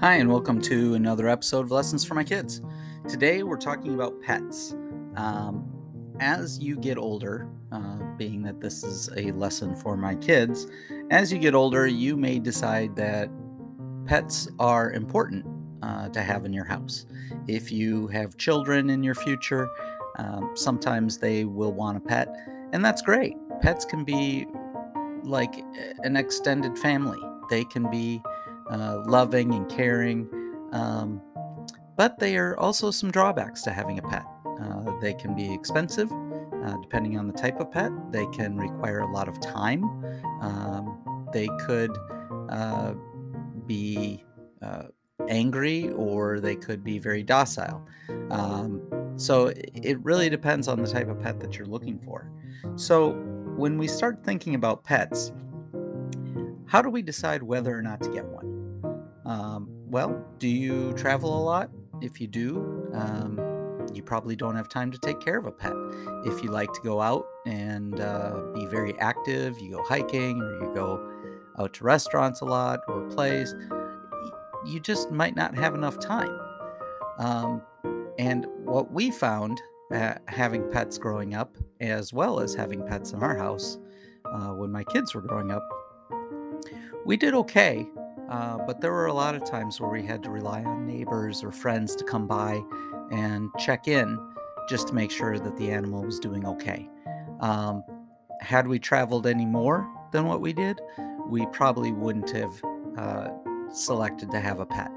Hi, and welcome to another episode of Lessons for My Kids. Today we're talking about pets. Um, as you get older, uh, being that this is a lesson for my kids, as you get older, you may decide that pets are important uh, to have in your house. If you have children in your future, um, sometimes they will want a pet, and that's great. Pets can be like an extended family, they can be uh, loving and caring. Um, but there are also some drawbacks to having a pet. Uh, they can be expensive, uh, depending on the type of pet. They can require a lot of time. Um, they could uh, be uh, angry or they could be very docile. Um, so it really depends on the type of pet that you're looking for. So when we start thinking about pets, how do we decide whether or not to get one? Um, well, do you travel a lot? If you do, um, you probably don't have time to take care of a pet. If you like to go out and uh, be very active, you go hiking or you go out to restaurants a lot or plays, you just might not have enough time. Um, and what we found uh, having pets growing up, as well as having pets in our house uh, when my kids were growing up, we did okay uh, but there were a lot of times where we had to rely on neighbors or friends to come by and check in just to make sure that the animal was doing okay. Um, had we traveled any more than what we did, we probably wouldn't have uh, selected to have a pet.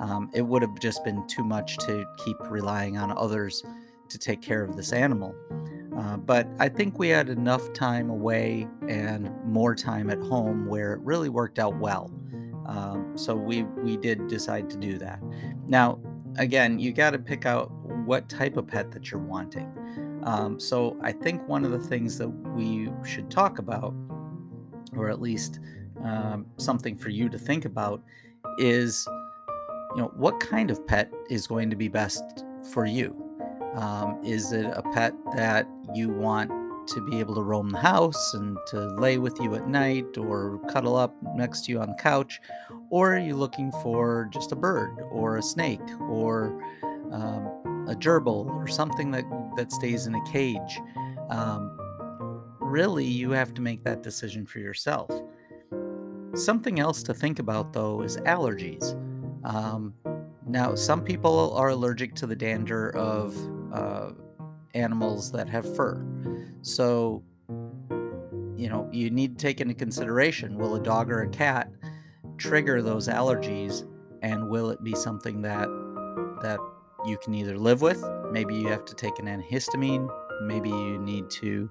Um, it would have just been too much to keep relying on others to take care of this animal. Uh, but I think we had enough time away and more time at home where it really worked out well. Um, so we we did decide to do that. Now, again, you got to pick out what type of pet that you're wanting. Um, so I think one of the things that we should talk about, or at least um, something for you to think about, is you know what kind of pet is going to be best for you. Um, is it a pet that you want to be able to roam the house and to lay with you at night or cuddle up next to you on the couch? Or are you looking for just a bird or a snake or um, a gerbil or something that, that stays in a cage? Um, really, you have to make that decision for yourself. Something else to think about though is allergies. Um, now, some people are allergic to the dander of uh, animals that have fur. So, you know, you need to take into consideration will a dog or a cat trigger those allergies and will it be something that that you can either live with? Maybe you have to take an antihistamine. Maybe you need to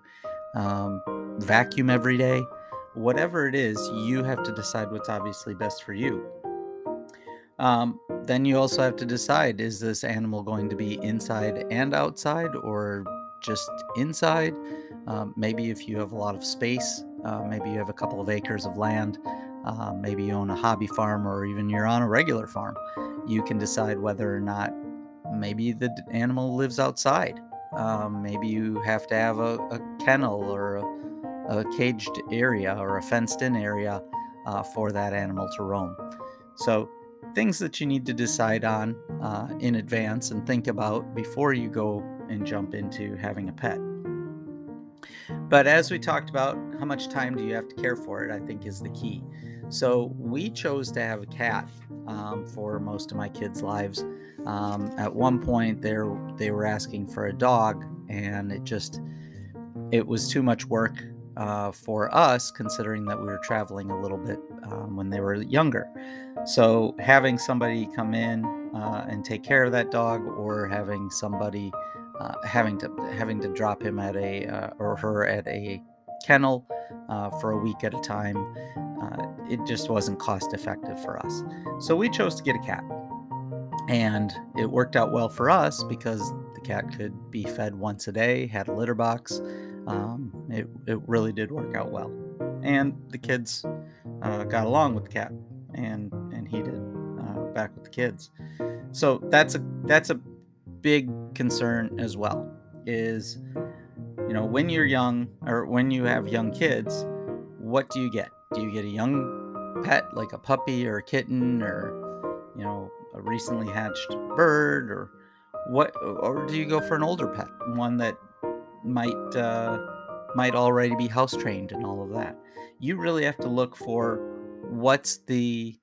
um, vacuum every day. Whatever it is you have to decide what's obviously best for you um, then you also have to decide is this animal going to be inside and outside or just inside? Um, maybe if you have a lot of space, uh, maybe you have a couple of acres of land, uh, maybe you own a hobby farm or even you're on a regular farm, you can decide whether or not maybe the animal lives outside. Um, maybe you have to have a, a kennel or a, a, caged area or a fenced in area uh, for that animal to roam. So things that you need to decide on uh, in advance and think about before you go and jump into having a pet. But as we talked about, how much time do you have to care for it, I think is the key. So we chose to have a cat um, for most of my kids' lives. Um, at one point, they they were asking for a dog, and it just it was too much work uh, for us, considering that we were traveling a little bit um, when they were younger. So having somebody come in uh, and take care of that dog, or having somebody uh, having to having to drop him at a uh, or her at a kennel uh, for a week at a time, uh, it just wasn't cost effective for us. So we chose to get a cat, and it worked out well for us because the cat could be fed once a day, had a litter box. Um, it it really did work out well, and the kids uh, got along with the cat, and and he did uh, back with the kids. So that's a that's a big concern as well. Is you know when you're young or when you have young kids, what do you get? Do you get a young pet like a puppy or a kitten or you know, a recently hatched bird or what or do you go for an older pet, one that might uh, might already be house trained and all of that? You really have to look for what's the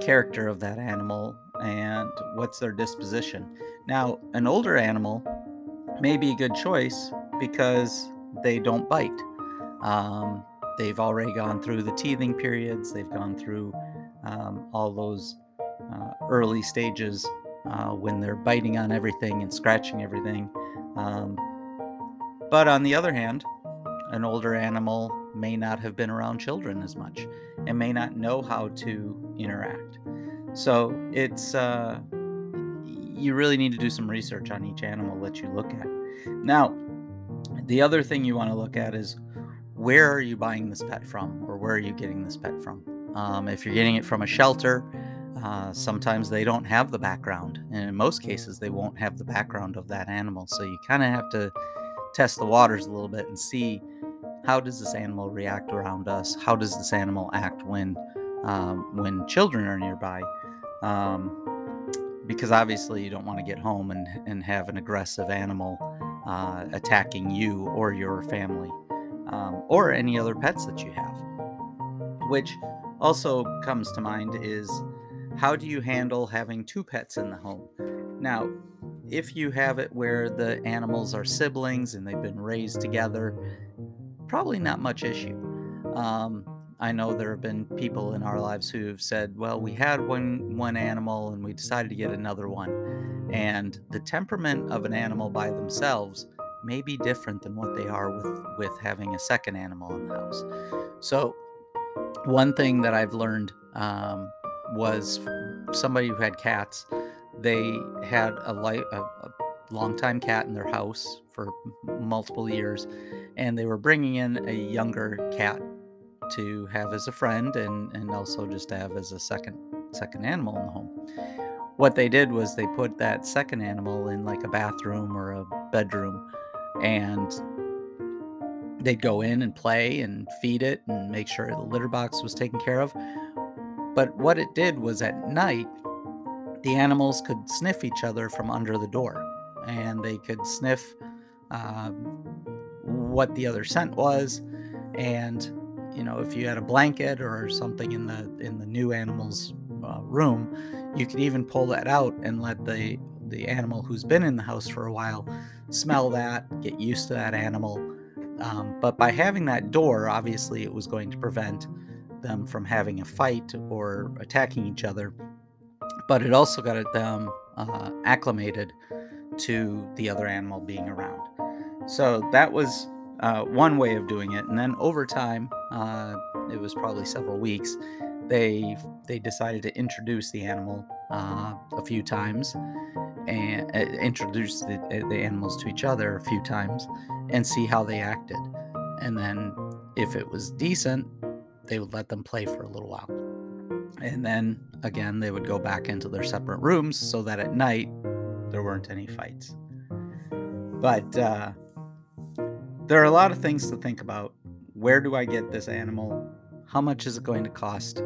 character of that animal and what's their disposition. Now, an older animal may be a good choice because they don't bite. Um, they've already gone through the teething periods, they've gone through um, all those uh, early stages uh, when they're biting on everything and scratching everything. Um, but on the other hand, an older animal may not have been around children as much and may not know how to interact. So it's uh, you really need to do some research on each animal that you look at. Now, the other thing you want to look at is where are you buying this pet from or where are you getting this pet from? Um, if you're getting it from a shelter, uh, sometimes they don't have the background. And in most cases, they won't have the background of that animal. So you kind of have to test the waters a little bit and see how does this animal react around us? How does this animal act when um, when children are nearby? Um, because obviously you don't want to get home and, and have an aggressive animal uh, attacking you or your family um, or any other pets that you have. Which also comes to mind is how do you handle having two pets in the home? Now, if you have it where the animals are siblings and they've been raised together, probably not much issue. Um, I know there have been people in our lives who've said, "Well, we had one one animal and we decided to get another one." And the temperament of an animal by themselves may be different than what they are with with having a second animal in the house. So, one thing that I've learned um, was somebody who had cats. They had a, light, a, a longtime cat in their house for multiple years, and they were bringing in a younger cat to have as a friend and, and also just to have as a second second animal in the home. What they did was they put that second animal in like a bathroom or a bedroom and they'd go in and play and feed it and make sure the litter box was taken care of. But what it did was at night, the animals could sniff each other from under the door and they could sniff uh, what the other scent was. And, you know, if you had a blanket or something in the in the new animal's uh, room, you could even pull that out and let the the animal who's been in the house for a while smell that, get used to that animal. Um, but by having that door, obviously, it was going to prevent them from having a fight or attacking each other. But it also got them uh, acclimated to the other animal being around. So that was uh, one way of doing it. And then over time, uh, it was probably several weeks, they they decided to introduce the animal uh, a few times and uh, introduce the, uh, the animals to each other a few times and see how they acted. And then if it was decent, they would let them play for a little while. And then again, they would go back into their separate rooms so that at night there weren't any fights. But uh, there are a lot of things to think about. Where do I get this animal? How much is it going to cost?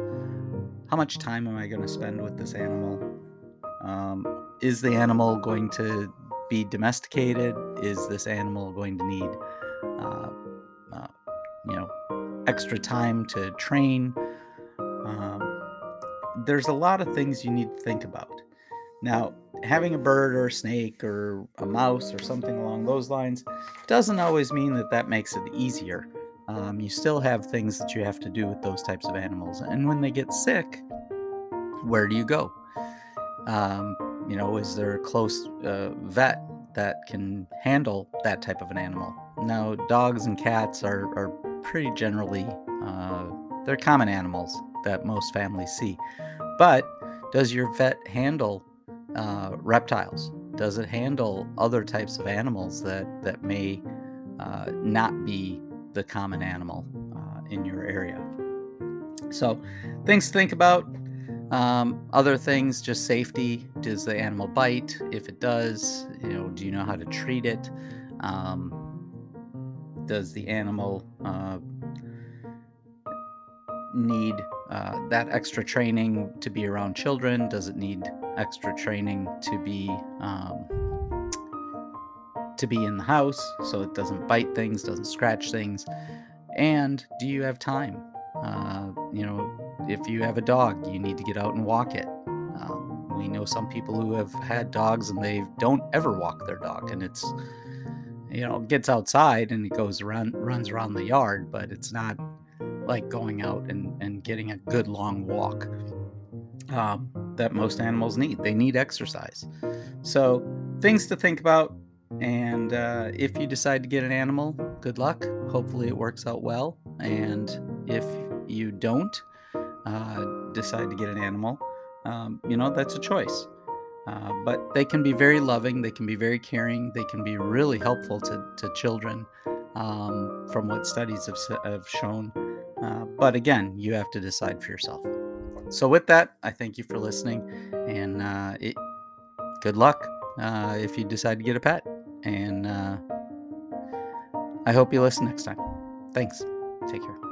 How much time am I going to spend with this animal? Um, is the animal going to be domesticated? Is this animal going to need, uh, uh, you know, extra time to train? Um, there's a lot of things you need to think about. Now, having a bird or a snake or a mouse or something along those lines doesn't always mean that that makes it easier. Um, you still have things that you have to do with those types of animals. And when they get sick, where do you go? Um, you know, is there a close uh, vet that can handle that type of an animal? Now, dogs and cats are, are pretty generally, uh, they're common animals that most families see. But does your vet handle uh, reptiles? Does it handle other types of animals that that may uh, not be the common animal uh, in your area? So, things to think about. Um, other things, just safety. Does the animal bite? If it does, you know, do you know how to treat it? Um, does the animal uh, need uh, that extra training to be around children? Does it need extra training to be um, to be in the house so it doesn't bite things, doesn't scratch things? And do you have time? Uh, you know, if you have a dog, you need to get out and walk it. Um, we know some people who have had dogs and they don't ever walk their dog, and it's you know gets outside and it goes around runs around the yard, but it's not like going out and, and getting a good long walk um, that most animals need. They need exercise. So things to think about. And uh, if you decide to get an animal, good luck. Hopefully it works out well. And if you don't uh, decide to get an animal, um, you know, that's a choice. Uh, but they can be very loving, they can be very caring, they can be really helpful to, to children um, from what studies have, have shown. Uh, but again, you have to decide for yourself. So, with that, I thank you for listening and uh, it, good luck uh, if you decide to get a pet. And uh, I hope you listen next time. Thanks. Take care.